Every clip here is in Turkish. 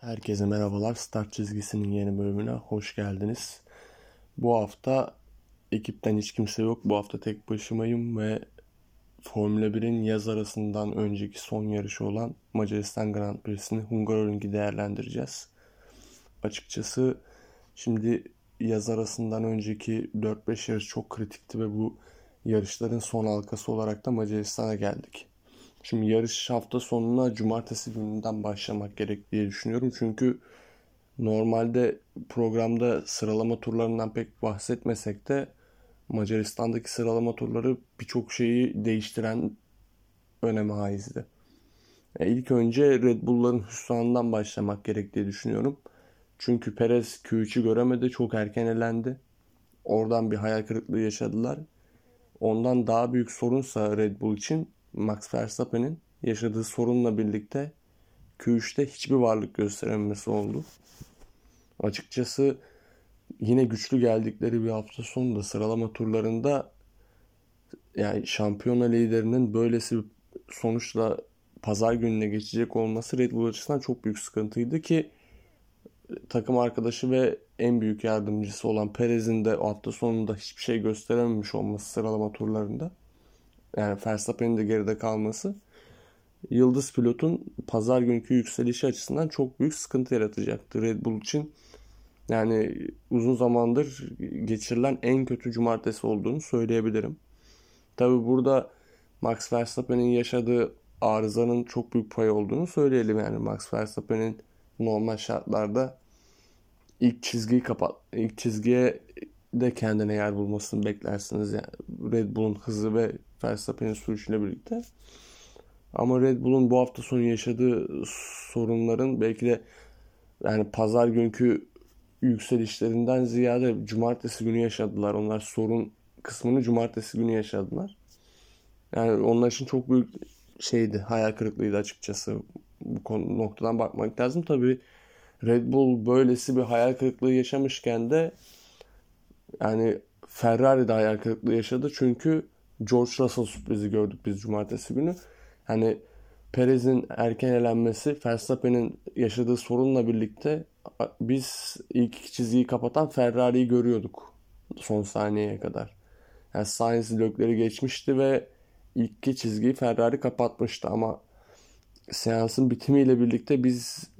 Herkese merhabalar. Start çizgisinin yeni bölümüne hoş geldiniz. Bu hafta ekipten hiç kimse yok. Bu hafta tek başımayım ve Formula 1'in yaz arasından önceki son yarışı olan Macaristan Grand Prix'sini Hungaroring'i değerlendireceğiz. Açıkçası şimdi yaz arasından önceki 4-5 yarış çok kritikti ve bu yarışların son halkası olarak da Macaristan'a geldik. Şimdi yarış hafta sonuna cumartesi gününden başlamak gerek diye düşünüyorum. Çünkü normalde programda sıralama turlarından pek bahsetmesek de Macaristan'daki sıralama turları birçok şeyi değiştiren öneme haizdi. E ilk önce Red Bull'ların hüsranından başlamak gerek diye düşünüyorum. Çünkü Perez Q3'ü göremedi, çok erken elendi. Oradan bir hayal kırıklığı yaşadılar. Ondan daha büyük sorunsa Red Bull için Max Verstappen'in yaşadığı sorunla birlikte Q3'te hiçbir varlık gösterememesi oldu. Açıkçası yine güçlü geldikleri bir hafta sonunda sıralama turlarında yani şampiyona liderinin böylesi bir sonuçla pazar gününe geçecek olması Red Bull açısından çok büyük sıkıntıydı ki takım arkadaşı ve en büyük yardımcısı olan Perez'in de hafta sonunda hiçbir şey gösterememiş olması sıralama turlarında yani Verstappen'in de geride kalması Yıldız pilotun pazar günkü yükselişi açısından çok büyük sıkıntı yaratacaktı Red Bull için. Yani uzun zamandır geçirilen en kötü cumartesi olduğunu söyleyebilirim. Tabi burada Max Verstappen'in yaşadığı arızanın çok büyük payı olduğunu söyleyelim. Yani Max Verstappen'in normal şartlarda ilk çizgiyi kapat, ilk çizgiye de kendine yer bulmasını beklersiniz. Yani Red Bull'un hızı ve Verstappen'in sürüşüyle birlikte. Ama Red Bull'un bu hafta sonu yaşadığı sorunların belki de yani pazar günkü yükselişlerinden ziyade cumartesi günü yaşadılar. Onlar sorun kısmını cumartesi günü yaşadılar. Yani onlar için çok büyük şeydi, hayal kırıklığıydı açıkçası. Bu konu, noktadan bakmak lazım. Tabii Red Bull böylesi bir hayal kırıklığı yaşamışken de yani Ferrari de hayal kırıklığı yaşadı. Çünkü George Russell sürprizi gördük biz cumartesi günü. Hani Perez'in erken elenmesi Verstappen'in yaşadığı sorunla birlikte biz ilk çizgiyi kapatan Ferrari'yi görüyorduk son saniyeye kadar. Yani Sainz lökleri geçmişti ve ilk iki çizgiyi Ferrari kapatmıştı ama seansın bitimiyle birlikte biz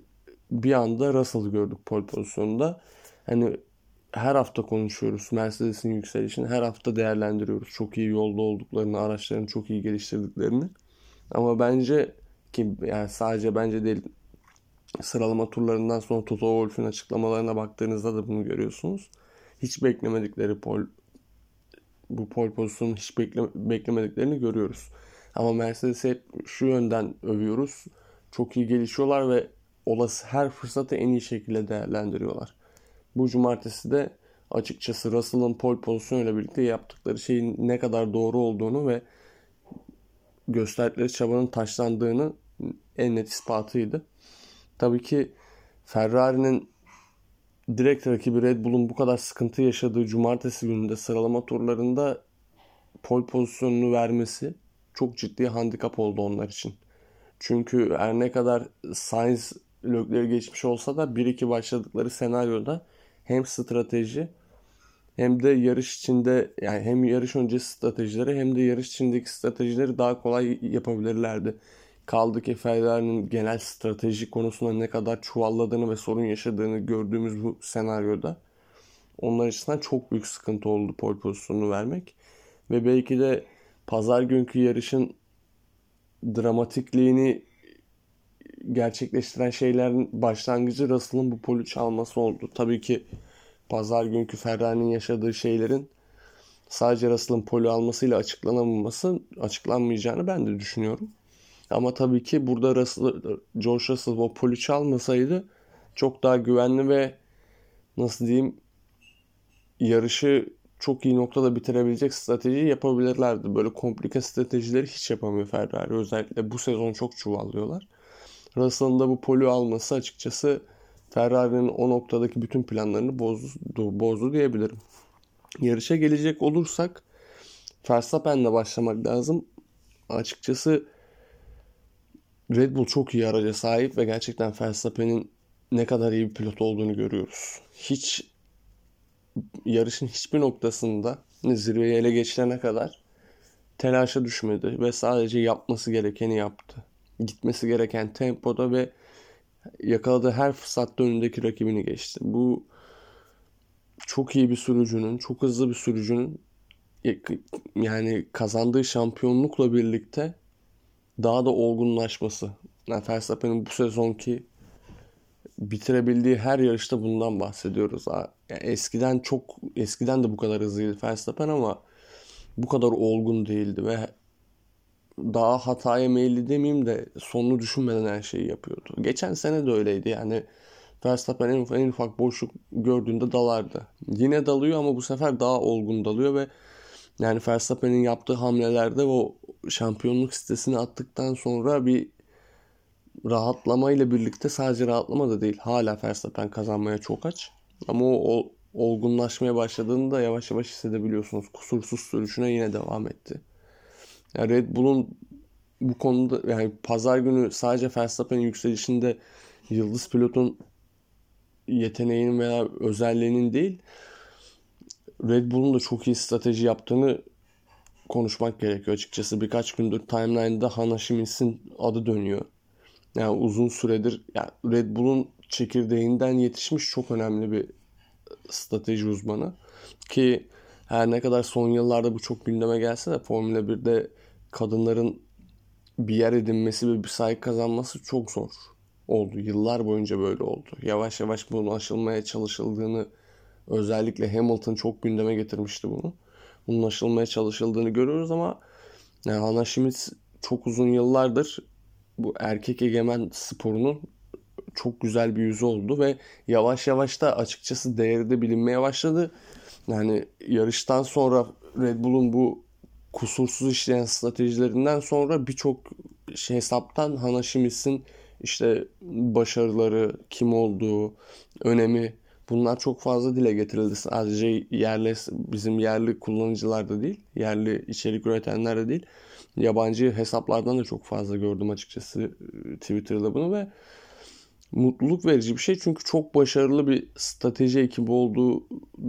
bir anda Russell'ı gördük pole pozisyonunda. Hani her hafta konuşuyoruz. Mercedes'in yükselişini her hafta değerlendiriyoruz. Çok iyi yolda olduklarını, araçlarını çok iyi geliştirdiklerini. Ama bence ki yani sadece bence değil sıralama turlarından sonra Toto Wolff'ün açıklamalarına baktığınızda da bunu görüyorsunuz. Hiç beklemedikleri pol bu pol pozisyonu hiç bekle, beklemediklerini görüyoruz. Ama Mercedes'i hep şu yönden övüyoruz. Çok iyi gelişiyorlar ve olası her fırsatı en iyi şekilde değerlendiriyorlar. Bu cumartesi de açıkçası Russell'ın pole pozisyonuyla birlikte yaptıkları şeyin ne kadar doğru olduğunu ve gösterdikleri çabanın taşlandığını en net ispatıydı. Tabii ki Ferrari'nin direkt rakibi Red Bull'un bu kadar sıkıntı yaşadığı cumartesi gününde sıralama turlarında pole pozisyonunu vermesi çok ciddi handikap oldu onlar için. Çünkü her ne kadar Sainz lökleri geçmiş olsa da 1-2 başladıkları senaryoda hem strateji hem de yarış içinde yani hem yarış öncesi stratejileri hem de yarış içindeki stratejileri daha kolay yapabilirlerdi. Kaldı ki Ferrari'nin genel strateji konusunda ne kadar çuvalladığını ve sorun yaşadığını gördüğümüz bu senaryoda onlar açısından çok büyük sıkıntı oldu pole pozisyonunu vermek. Ve belki de pazar günkü yarışın dramatikliğini gerçekleştiren şeylerin başlangıcı Russell'ın bu poli çalması oldu. Tabii ki pazar günkü Ferrari'nin yaşadığı şeylerin sadece Russell'ın poli almasıyla açıklanamaması, açıklanmayacağını ben de düşünüyorum. Ama tabii ki burada Russell, George Russell o poli çalmasaydı çok daha güvenli ve nasıl diyeyim yarışı çok iyi noktada bitirebilecek strateji yapabilirlerdi. Böyle komplike stratejileri hiç yapamıyor Ferrari. Özellikle bu sezon çok çuvallıyorlar. Russell'ın da bu poli alması açıkçası Ferrari'nin o noktadaki bütün planlarını bozdu, bozdu diyebilirim. Yarışa gelecek olursak Verstappen'le başlamak lazım. Açıkçası Red Bull çok iyi araca sahip ve gerçekten Verstappen'in ne kadar iyi bir pilot olduğunu görüyoruz. Hiç yarışın hiçbir noktasında zirveyi ele geçirene kadar telaşa düşmedi ve sadece yapması gerekeni yaptı. Gitmesi gereken tempoda ve yakaladığı her fırsatta önündeki rakibini geçti. Bu çok iyi bir sürücünün, çok hızlı bir sürücünün yani kazandığı şampiyonlukla birlikte daha da olgunlaşması. Yani Verstappen'in bu sezonki bitirebildiği her yarışta bundan bahsediyoruz. Yani eskiden çok eskiden de bu kadar hızlıydı Verstappen ama bu kadar olgun değildi ve daha hataya meyilli demeyeyim de sonunu düşünmeden her şeyi yapıyordu. Geçen sene de öyleydi yani Verstappen en, en ufak boşluk gördüğünde dalardı. Yine dalıyor ama bu sefer daha olgun dalıyor ve yani Verstappen'in yaptığı hamlelerde o şampiyonluk sitesini attıktan sonra bir rahatlama ile birlikte sadece rahatlama da değil. Hala Verstappen kazanmaya çok aç. Ama o, o olgunlaşmaya başladığında yavaş yavaş hissedebiliyorsunuz. Kusursuz sürüşüne yine devam etti. Yani Red Bull'un bu konuda yani pazar günü sadece Verstappen'in yükselişinde yıldız pilotun yeteneğinin veya özelliğinin değil Red Bull'un da çok iyi strateji yaptığını konuşmak gerekiyor açıkçası. Birkaç gündür timeline'da Hannah Schmitz'in adı dönüyor. Yani uzun süredir yani Red Bull'un çekirdeğinden yetişmiş çok önemli bir strateji uzmanı. Ki her ne kadar son yıllarda bu çok gündeme gelse de Formula 1'de kadınların bir yer edinmesi ve bir saygı kazanması çok zor oldu. Yıllar boyunca böyle oldu. Yavaş yavaş bunu aşılmaya çalışıldığını özellikle Hamilton çok gündeme getirmişti bunu. Bunun aşılmaya çalışıldığını görüyoruz ama yani Hannah Schmitz çok uzun yıllardır bu erkek egemen sporunun çok güzel bir yüzü oldu ve yavaş yavaş da açıkçası değeri de bilinmeye başladı. Yani yarıştan sonra Red Bull'un bu kusursuz işleyen stratejilerinden sonra birçok şey hesaptan Hannah Schmitz'in işte başarıları, kim olduğu, önemi bunlar çok fazla dile getirildi. Sadece yerli bizim yerli kullanıcılar da değil, yerli içerik üretenler de değil. Yabancı hesaplardan da çok fazla gördüm açıkçası Twitter'da bunu ve mutluluk verici bir şey çünkü çok başarılı bir strateji ekibi olduğu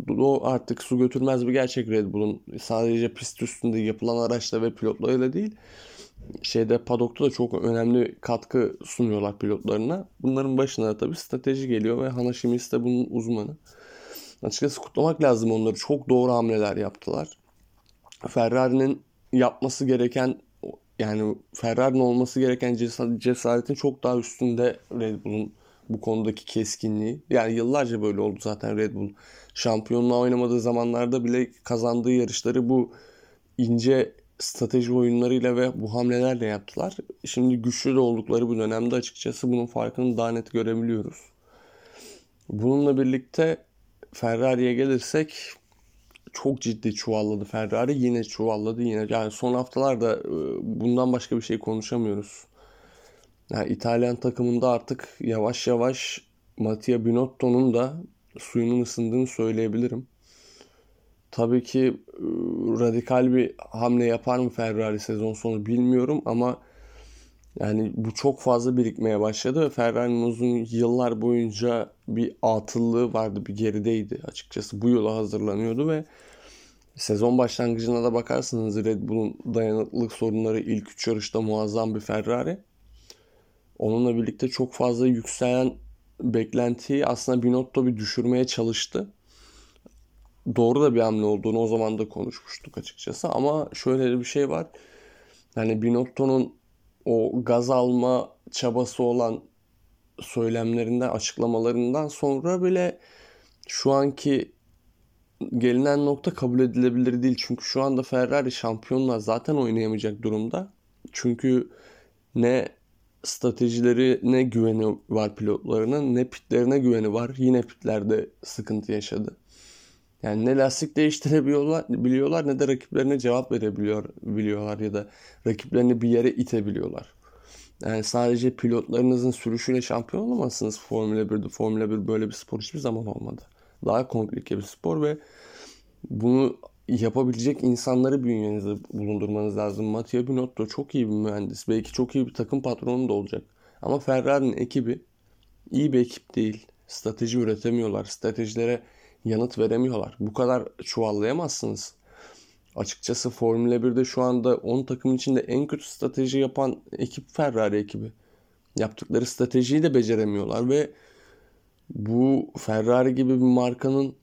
o artık su götürmez bir gerçek Red Bull'un sadece pist üstünde yapılan araçla ve pilotlarıyla değil şeyde padokta da çok önemli katkı sunuyorlar pilotlarına. Bunların başına da tabii strateji geliyor ve Hannah Schmitz de bunun uzmanı. Açıkçası kutlamak lazım onları. Çok doğru hamleler yaptılar. Ferrari'nin yapması gereken yani Ferrari'nin olması gereken cesaretin çok daha üstünde Red Bull'un bu konudaki keskinliği. Yani yıllarca böyle oldu zaten Red Bull. Şampiyonluğa oynamadığı zamanlarda bile kazandığı yarışları bu ince strateji oyunlarıyla ve bu hamlelerle yaptılar. Şimdi güçlü de oldukları bu dönemde açıkçası bunun farkını daha net görebiliyoruz. Bununla birlikte Ferrari'ye gelirsek çok ciddi çuvalladı Ferrari. Yine çuvalladı yine. Yani son haftalarda e, bundan başka bir şey konuşamıyoruz. Yani İtalyan takımında artık yavaş yavaş Mattia Binotto'nun da suyunun ısındığını söyleyebilirim. Tabii ki e, radikal bir hamle yapar mı Ferrari sezon sonu bilmiyorum ama yani bu çok fazla birikmeye başladı. Ferrari'nin uzun yıllar boyunca bir atıllığı vardı, bir gerideydi açıkçası. Bu yola hazırlanıyordu ve sezon başlangıcına da bakarsanız Red Bull'un dayanıklılık sorunları ilk üç yarışta muazzam bir Ferrari. Onunla birlikte çok fazla yükselen beklentiyi aslında Binotto bir düşürmeye çalıştı. Doğru da bir hamle olduğunu o zaman da konuşmuştuk açıkçası. Ama şöyle bir şey var. Yani Binotto'nun o gaz alma çabası olan söylemlerinden, açıklamalarından sonra bile şu anki gelinen nokta kabul edilebilir değil. Çünkü şu anda Ferrari şampiyonlar zaten oynayamayacak durumda. Çünkü ne stratejileri ne güveni var pilotlarının ne pitlerine güveni var. Yine pitlerde sıkıntı yaşadı. Yani ne lastik değiştirebiliyorlar biliyorlar ne de rakiplerine cevap verebiliyor biliyorlar ya da rakiplerini bir yere itebiliyorlar. Yani sadece pilotlarınızın sürüşüyle şampiyon olamazsınız Formula 1'de. Formula 1 böyle bir spor hiçbir zaman olmadı. Daha komplike bir spor ve bunu yapabilecek insanları bünyenizde bulundurmanız lazım. Mattia Binotto çok iyi bir mühendis. Belki çok iyi bir takım patronu da olacak. Ama Ferrari'nin ekibi iyi bir ekip değil. Strateji üretemiyorlar. Stratejilere yanıt veremiyorlar. Bu kadar çuvallayamazsınız. Açıkçası Formula 1'de şu anda 10 takım içinde en kötü strateji yapan ekip Ferrari ekibi. Yaptıkları stratejiyi de beceremiyorlar ve bu Ferrari gibi bir markanın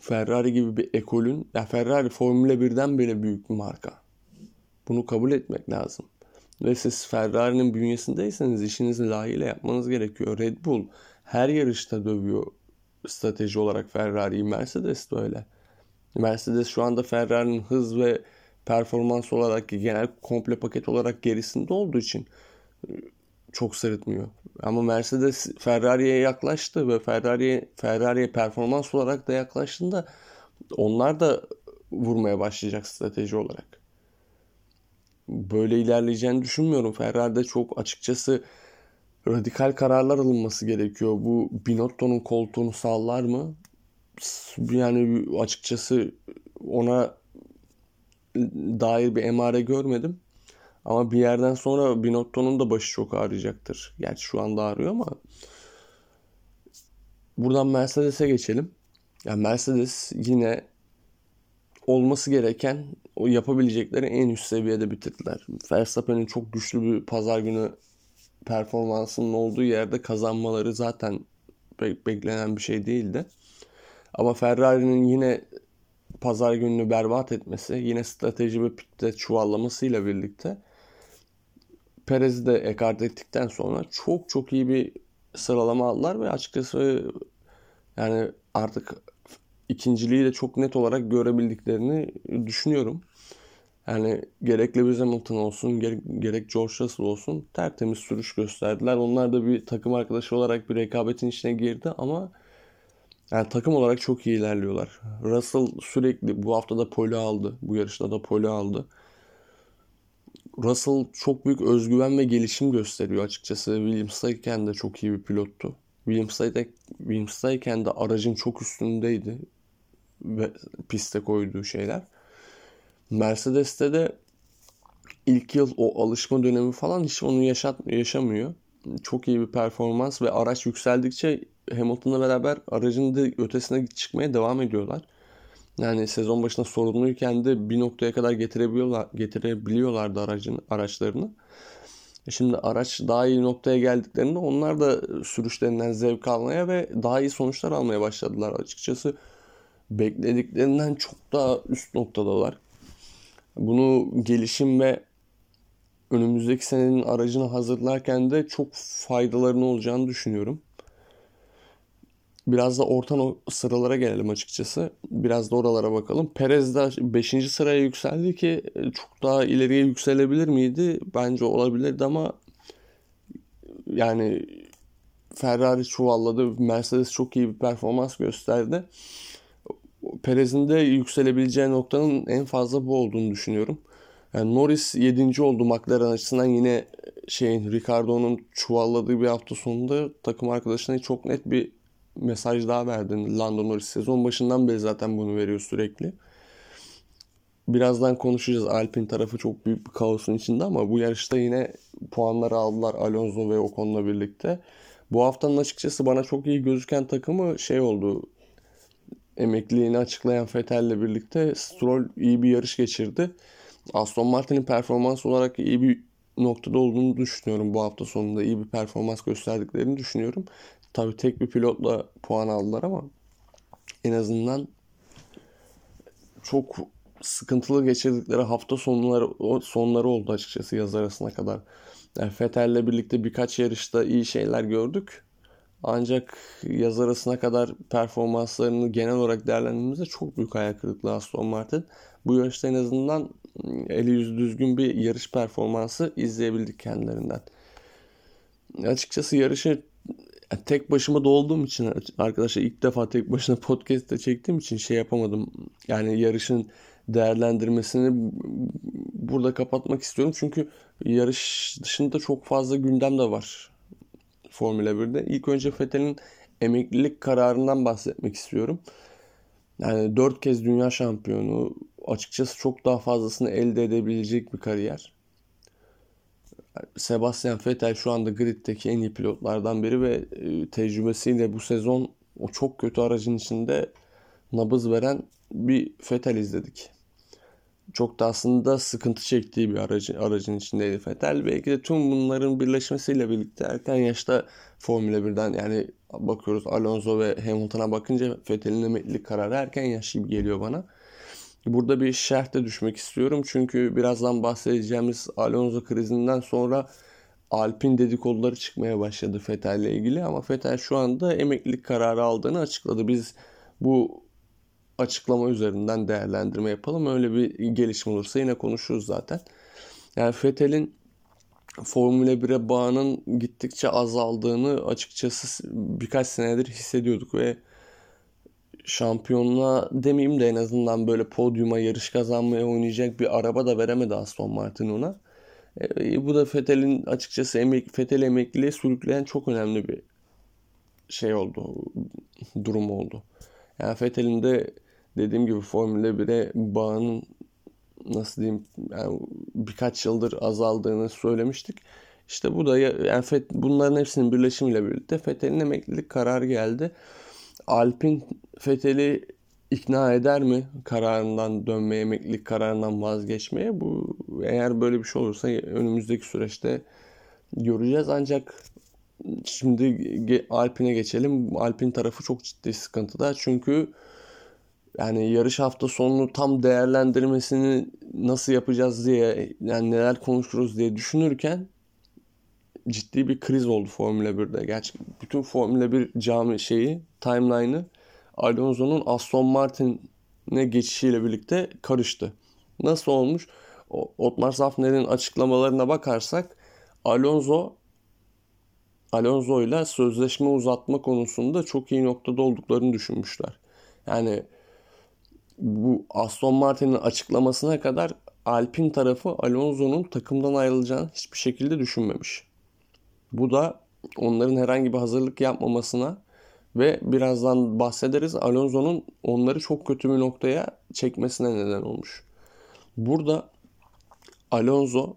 Ferrari gibi bir ekolün ya Ferrari Formula 1'den bile büyük bir marka. Bunu kabul etmek lazım. Ve siz Ferrari'nin bünyesindeyseniz işinizi layığıyla yapmanız gerekiyor. Red Bull her yarışta dövüyor strateji olarak Ferrari'yi. Mercedes de öyle. Mercedes şu anda Ferrari'nin hız ve performans olarak genel komple paket olarak gerisinde olduğu için e, çok sırıtmıyor. Ama Mercedes Ferrari'ye yaklaştı ve Ferrari'ye Ferrari'ye performans olarak da yaklaştığında onlar da vurmaya başlayacak strateji olarak. Böyle ilerleyeceğini düşünmüyorum. Ferrari'de çok açıkçası radikal kararlar alınması gerekiyor. Bu Binotto'nun koltuğunu sallar mı? Yani açıkçası ona dair bir emare görmedim. Ama bir yerden sonra Binotto'nun da başı çok ağrıyacaktır. Gerçi şu anda ağrıyor ama buradan Mercedes'e geçelim. Yani Mercedes yine olması gereken o yapabilecekleri en üst seviyede bitirdiler. Verstappen'in çok güçlü bir pazar günü performansının olduğu yerde kazanmaları zaten beklenen bir şey değildi. Ama Ferrari'nin yine pazar gününü berbat etmesi, yine strateji ve pitte çuvallamasıyla birlikte Perez'i de ekart ettikten sonra çok çok iyi bir sıralama aldılar ve açıkçası yani artık ikinciliği de çok net olarak görebildiklerini düşünüyorum. Yani gerek Lewis Hamilton olsun gerek, gerek George Russell olsun tertemiz sürüş gösterdiler. Onlar da bir takım arkadaşı olarak bir rekabetin içine girdi ama yani takım olarak çok iyi ilerliyorlar. Russell sürekli bu hafta da pole aldı. Bu yarışta da pole aldı. Russell çok büyük özgüven ve gelişim gösteriyor açıkçası. Williams'tayken de çok iyi bir pilottu. Williams'tayken, de aracın çok üstündeydi. Ve piste koyduğu şeyler. Mercedes'te de ilk yıl o alışma dönemi falan hiç onu yaşat, yaşamıyor. Çok iyi bir performans ve araç yükseldikçe Hamilton'la beraber aracın da ötesine çıkmaya devam ediyorlar. Yani sezon başında sorunluyken de bir noktaya kadar getirebiliyorlar, getirebiliyorlardı aracın, araçlarını. E şimdi araç daha iyi noktaya geldiklerinde onlar da sürüşlerinden zevk almaya ve daha iyi sonuçlar almaya başladılar açıkçası. Beklediklerinden çok daha üst noktadalar. Bunu gelişim ve önümüzdeki senenin aracını hazırlarken de çok faydalarını olacağını düşünüyorum. Biraz da orta sıralara gelelim açıkçası. Biraz da oralara bakalım. Perez de 5. sıraya yükseldi ki e, çok daha ileriye yükselebilir miydi? Bence olabilirdi ama yani Ferrari çuvalladı. Mercedes çok iyi bir performans gösterdi. Perez'in de yükselebileceği noktanın en fazla bu olduğunu düşünüyorum. Yani Norris 7. oldu McLaren açısından yine şeyin Ricardo'nun çuvalladığı bir hafta sonunda takım arkadaşına çok net bir mesaj daha verdin. Lando Norris sezon başından beri zaten bunu veriyor sürekli. Birazdan konuşacağız. Alpine tarafı çok büyük bir kaosun içinde ama bu yarışta yine puanları aldılar Alonso ve Ocon'la birlikte. Bu haftanın açıkçası bana çok iyi gözüken takımı şey oldu. Emekliliğini açıklayan Vettel'le birlikte Stroll iyi bir yarış geçirdi. Aston Martin'in performans olarak iyi bir noktada olduğunu düşünüyorum bu hafta sonunda. iyi bir performans gösterdiklerini düşünüyorum. Tabii tek bir pilotla puan aldılar ama en azından çok sıkıntılı geçirdikleri hafta sonları sonları oldu açıkçası yaz arasına kadar. Yani Fethel'le birlikte birkaç yarışta iyi şeyler gördük. Ancak yaz arasına kadar performanslarını genel olarak değerlendirdiğimizde çok büyük hayal kırıklığı Aston Martin. Bu yarışta en azından eli yüzü düzgün bir yarış performansı izleyebildik kendilerinden. Açıkçası yarışı tek başıma da olduğum için arkadaşlar ilk defa tek başına podcast'te çektiğim için şey yapamadım. Yani yarışın değerlendirmesini burada kapatmak istiyorum. Çünkü yarış dışında çok fazla gündem de var Formula 1'de. İlk önce Vettel'in emeklilik kararından bahsetmek istiyorum. Yani dört kez dünya şampiyonu açıkçası çok daha fazlasını elde edebilecek bir kariyer. Sebastian Vettel şu anda griddeki en iyi pilotlardan biri ve e, tecrübesiyle bu sezon o çok kötü aracın içinde nabız veren bir Vettel izledik. Çok da aslında sıkıntı çektiği bir aracın, aracın içindeydi Vettel. Belki de tüm bunların birleşmesiyle birlikte erken yaşta Formula 1'den yani bakıyoruz Alonso ve Hamilton'a bakınca Vettel'in emeklilik kararı erken yaş gibi geliyor bana. Burada bir şerhte düşmek istiyorum. Çünkü birazdan bahsedeceğimiz Alonso krizinden sonra Alpin dedikoduları çıkmaya başladı Vettel ile ilgili. Ama Vettel şu anda emeklilik kararı aldığını açıkladı. Biz bu açıklama üzerinden değerlendirme yapalım. Öyle bir gelişme olursa yine konuşuruz zaten. Yani Vettel'in Formula 1'e bağının gittikçe azaldığını açıkçası birkaç senedir hissediyorduk ve şampiyonluğa demeyeyim de en azından böyle podyuma yarış kazanmaya oynayacak bir araba da veremedi Aston Martin ona. E, bu da Vettel'in açıkçası emek, Vettel emekliliğe sürükleyen çok önemli bir şey oldu. Durum oldu. Yani Vettel'in de dediğim gibi Formula 1'e bağının nasıl diyeyim yani birkaç yıldır azaldığını söylemiştik. İşte bu da yani bunların hepsinin birleşimiyle birlikte Vettel'in emeklilik kararı geldi. Alpin Vettel'i ikna eder mi kararından dönmeye, emeklilik kararından vazgeçmeye? Bu eğer böyle bir şey olursa önümüzdeki süreçte göreceğiz. Ancak şimdi Alpin'e geçelim. Alpin tarafı çok ciddi sıkıntıda. Çünkü yani yarış hafta sonunu tam değerlendirmesini nasıl yapacağız diye yani neler konuşuruz diye düşünürken ciddi bir kriz oldu Formula 1'de. Gerçi bütün Formula 1 cami şeyi, timeline'ı Alonso'nun Aston Martin'e geçişiyle birlikte karıştı. Nasıl olmuş? Otmar Safner'in açıklamalarına bakarsak Alonso Alonso ile sözleşme uzatma konusunda çok iyi noktada olduklarını düşünmüşler. Yani bu Aston Martin'in açıklamasına kadar Alpin tarafı Alonso'nun takımdan ayrılacağını hiçbir şekilde düşünmemiş. Bu da onların herhangi bir hazırlık yapmamasına ve birazdan bahsederiz Alonso'nun onları çok kötü bir noktaya çekmesine neden olmuş. Burada Alonso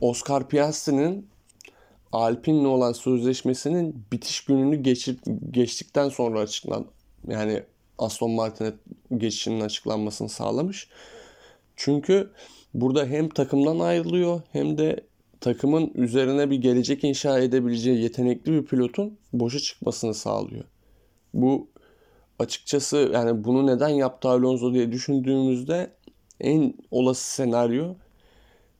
Oscar Piastri'nin Alpine'le olan sözleşmesinin bitiş gününü geçir, geçtikten sonra açıklandı. Yani Aston Martin'e geçişinin açıklanmasını sağlamış. Çünkü burada hem takımdan ayrılıyor hem de takımın üzerine bir gelecek inşa edebileceği yetenekli bir pilotun boşa çıkmasını sağlıyor. Bu açıkçası yani bunu neden yaptı Alonso diye düşündüğümüzde en olası senaryo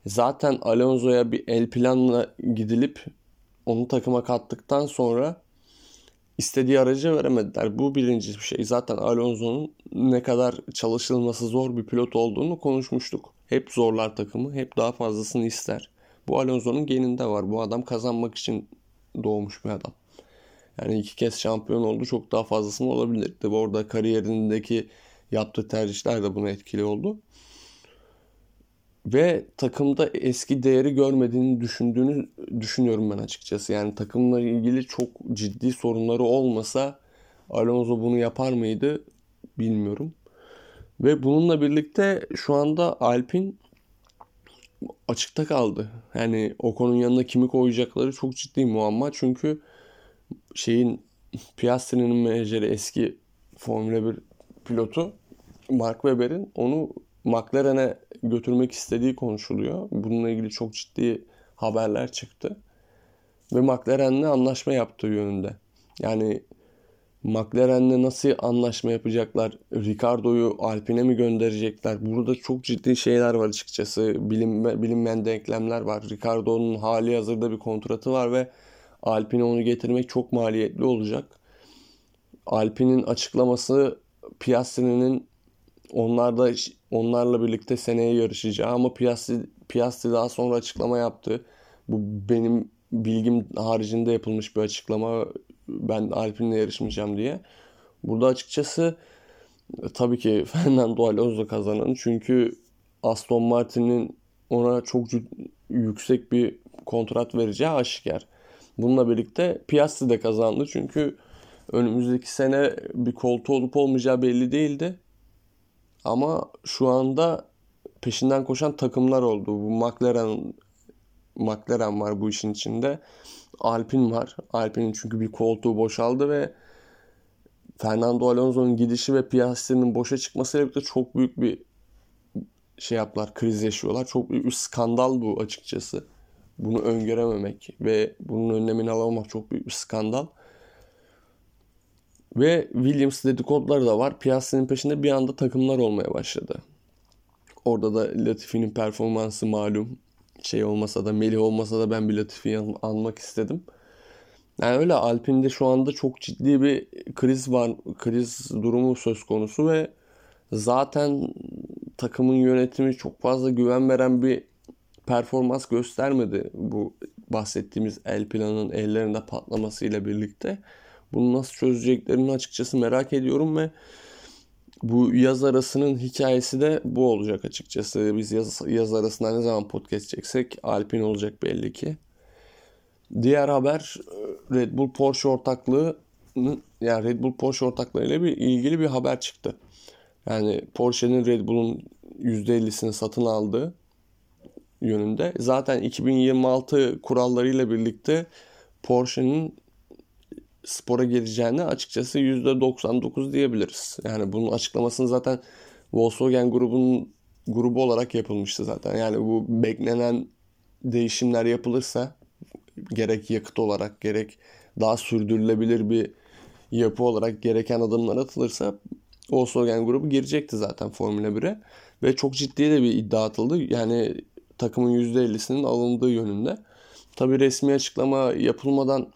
zaten Alonso'ya bir el planla gidilip onu takıma kattıktan sonra istediği aracı veremediler. Bu birinci bir şey. Zaten Alonso'nun ne kadar çalışılması zor bir pilot olduğunu konuşmuştuk. Hep zorlar takımı, hep daha fazlasını ister. Bu Alonso'nun geninde var. Bu adam kazanmak için doğmuş bir adam. Yani iki kez şampiyon oldu. Çok daha fazlasını olabilirdi. Bu arada kariyerindeki yaptığı tercihler de buna etkili oldu. Ve takımda eski değeri görmediğini düşündüğünü düşünüyorum ben açıkçası. Yani takımla ilgili çok ciddi sorunları olmasa Alonso bunu yapar mıydı bilmiyorum. Ve bununla birlikte şu anda Alpin açıkta kaldı. Yani Ocon'un yanına kimi koyacakları çok ciddi muamma. Çünkü şeyin Piastri'nin menajeri eski Formula 1 pilotu Mark Webber'in onu McLaren'e götürmek istediği konuşuluyor. Bununla ilgili çok ciddi haberler çıktı. Ve McLaren'le anlaşma yaptığı yönünde. Yani McLaren'le nasıl anlaşma yapacaklar? Ricardo'yu Alpine mi gönderecekler? Burada çok ciddi şeyler var açıkçası. Bilinme, bilinmeyen denklemler var. Ricardo'nun hali hazırda bir kontratı var ve Alpine onu getirmek çok maliyetli olacak. Alpine'in açıklaması Piastri'nin onlarda onlarla birlikte seneye yarışacağı ama Piastri, Piastri daha sonra açıklama yaptı. Bu benim bilgim haricinde yapılmış bir açıklama ben Alpine'le yarışmayacağım diye. Burada açıkçası tabii ki Fernando Alonso kazanan çünkü Aston Martin'in ona çok yüksek bir kontrat vereceği aşikar. Bununla birlikte Piastri de kazandı çünkü önümüzdeki sene bir koltuğu olup olmayacağı belli değildi. Ama şu anda peşinden koşan takımlar oldu. Bu McLaren McLaren var bu işin içinde. Alpine var. Alpine'in çünkü bir koltuğu boşaldı ve Fernando Alonso'nun gidişi ve Piastri'nin boşa çıkmasıyla birlikte çok büyük bir şey yaptılar, kriz yaşıyorlar. Çok büyük bir skandal bu açıkçası. Bunu öngörememek ve bunun önlemini alamamak çok büyük bir skandal. Ve Williams dedikoduları da var. Piastri'nin peşinde bir anda takımlar olmaya başladı. Orada da Latifi'nin performansı malum. Şey olmasa da Melih olmasa da ben bir Latifi'yi almak istedim. Yani öyle Alpine'de şu anda çok ciddi bir kriz var, kriz durumu söz konusu ve zaten takımın yönetimi çok fazla güven veren bir performans göstermedi bu bahsettiğimiz el planının ellerinde patlamasıyla birlikte. Bunu nasıl çözeceklerini açıkçası merak ediyorum ve bu yaz arasının hikayesi de bu olacak açıkçası. Biz yaz, yaz arasında ne zaman podcast çeksek Alpine olacak belli ki. Diğer haber Red Bull Porsche ortaklığı yani Red Bull Porsche ortaklığıyla bir ilgili bir haber çıktı. Yani Porsche'nin Red Bull'un %50'sini satın aldığı yönünde. Zaten 2026 kurallarıyla birlikte Porsche'nin spora gireceğini açıkçası %99 diyebiliriz. Yani bunun açıklamasını zaten Volkswagen grubunun grubu olarak yapılmıştı zaten. Yani bu beklenen değişimler yapılırsa gerek yakıt olarak gerek daha sürdürülebilir bir yapı olarak gereken adımlar atılırsa Volkswagen grubu girecekti zaten Formula 1'e. Ve çok ciddi de bir iddia atıldı. Yani takımın %50'sinin alındığı yönünde. Tabi resmi açıklama yapılmadan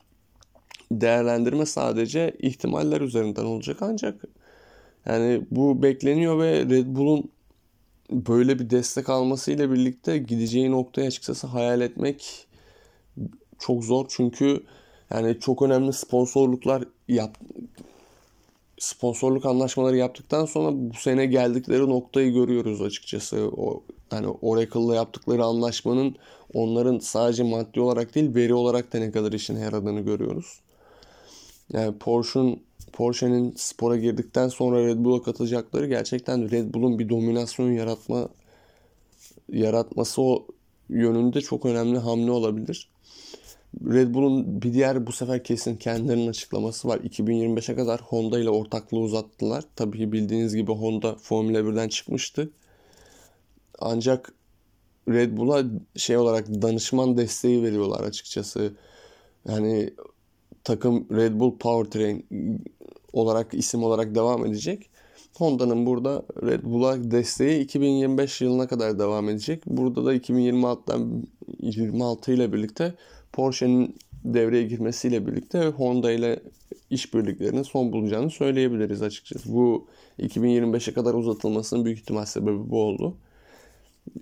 değerlendirme sadece ihtimaller üzerinden olacak ancak yani bu bekleniyor ve Red Bull'un böyle bir destek almasıyla birlikte gideceği noktayı açıkçası hayal etmek çok zor çünkü yani çok önemli sponsorluklar yap sponsorluk anlaşmaları yaptıktan sonra bu sene geldikleri noktayı görüyoruz açıkçası. O yani Oracle'la yaptıkları anlaşmanın onların sadece maddi olarak değil veri olarak da ne kadar işine yaradığını görüyoruz. Yani Porsche'un Porsche'nin spora girdikten sonra Red Bull'a katılacakları gerçekten Red Bull'un bir dominasyon yaratma yaratması o yönünde çok önemli hamle olabilir. Red Bull'un bir diğer bu sefer kesin kendilerinin açıklaması var. 2025'e kadar Honda ile ortaklığı uzattılar. Tabii bildiğiniz gibi Honda Formula 1'den çıkmıştı. Ancak Red Bull'a şey olarak danışman desteği veriyorlar açıkçası. Yani takım Red Bull Powertrain olarak isim olarak devam edecek. Honda'nın burada Red Bull'a desteği 2025 yılına kadar devam edecek. Burada da 2026'dan 26 ile birlikte Porsche'nin devreye girmesiyle birlikte Honda ile işbirliklerinin son bulacağını söyleyebiliriz açıkçası. Bu 2025'e kadar uzatılmasının büyük ihtimal sebebi bu oldu.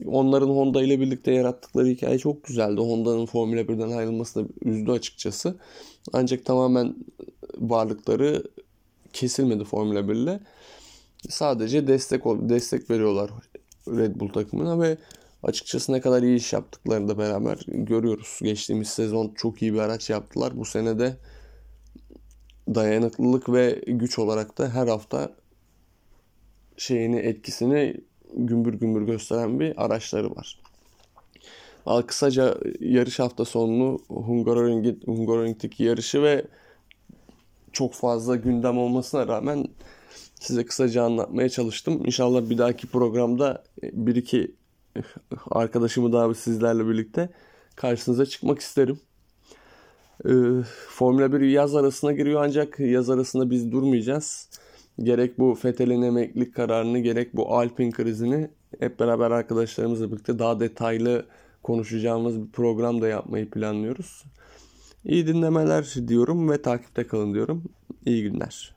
Onların Honda ile birlikte yarattıkları hikaye çok güzeldi. Honda'nın Formula 1'den ayrılması da üzdü açıkçası. Ancak tamamen varlıkları kesilmedi Formula 1 ile. Sadece destek destek veriyorlar Red Bull takımına ve açıkçası ne kadar iyi iş yaptıklarını da beraber görüyoruz. Geçtiğimiz sezon çok iyi bir araç yaptılar. Bu sene de dayanıklılık ve güç olarak da her hafta şeyini etkisini gümbür gümbür gösteren bir araçları var. Al kısaca yarış hafta sonunu Hungaroring'deki yarışı ve çok fazla gündem olmasına rağmen size kısaca anlatmaya çalıştım. İnşallah bir dahaki programda bir iki arkadaşımı daha sizlerle birlikte karşınıza çıkmak isterim. Ee, Formula 1 yaz arasına giriyor ancak yaz arasında biz durmayacağız. Gerek bu Fethel'in emeklilik kararını gerek bu Alpin krizini hep beraber arkadaşlarımızla birlikte daha detaylı konuşacağımız bir program da yapmayı planlıyoruz. İyi dinlemeler diyorum ve takipte kalın diyorum. İyi günler.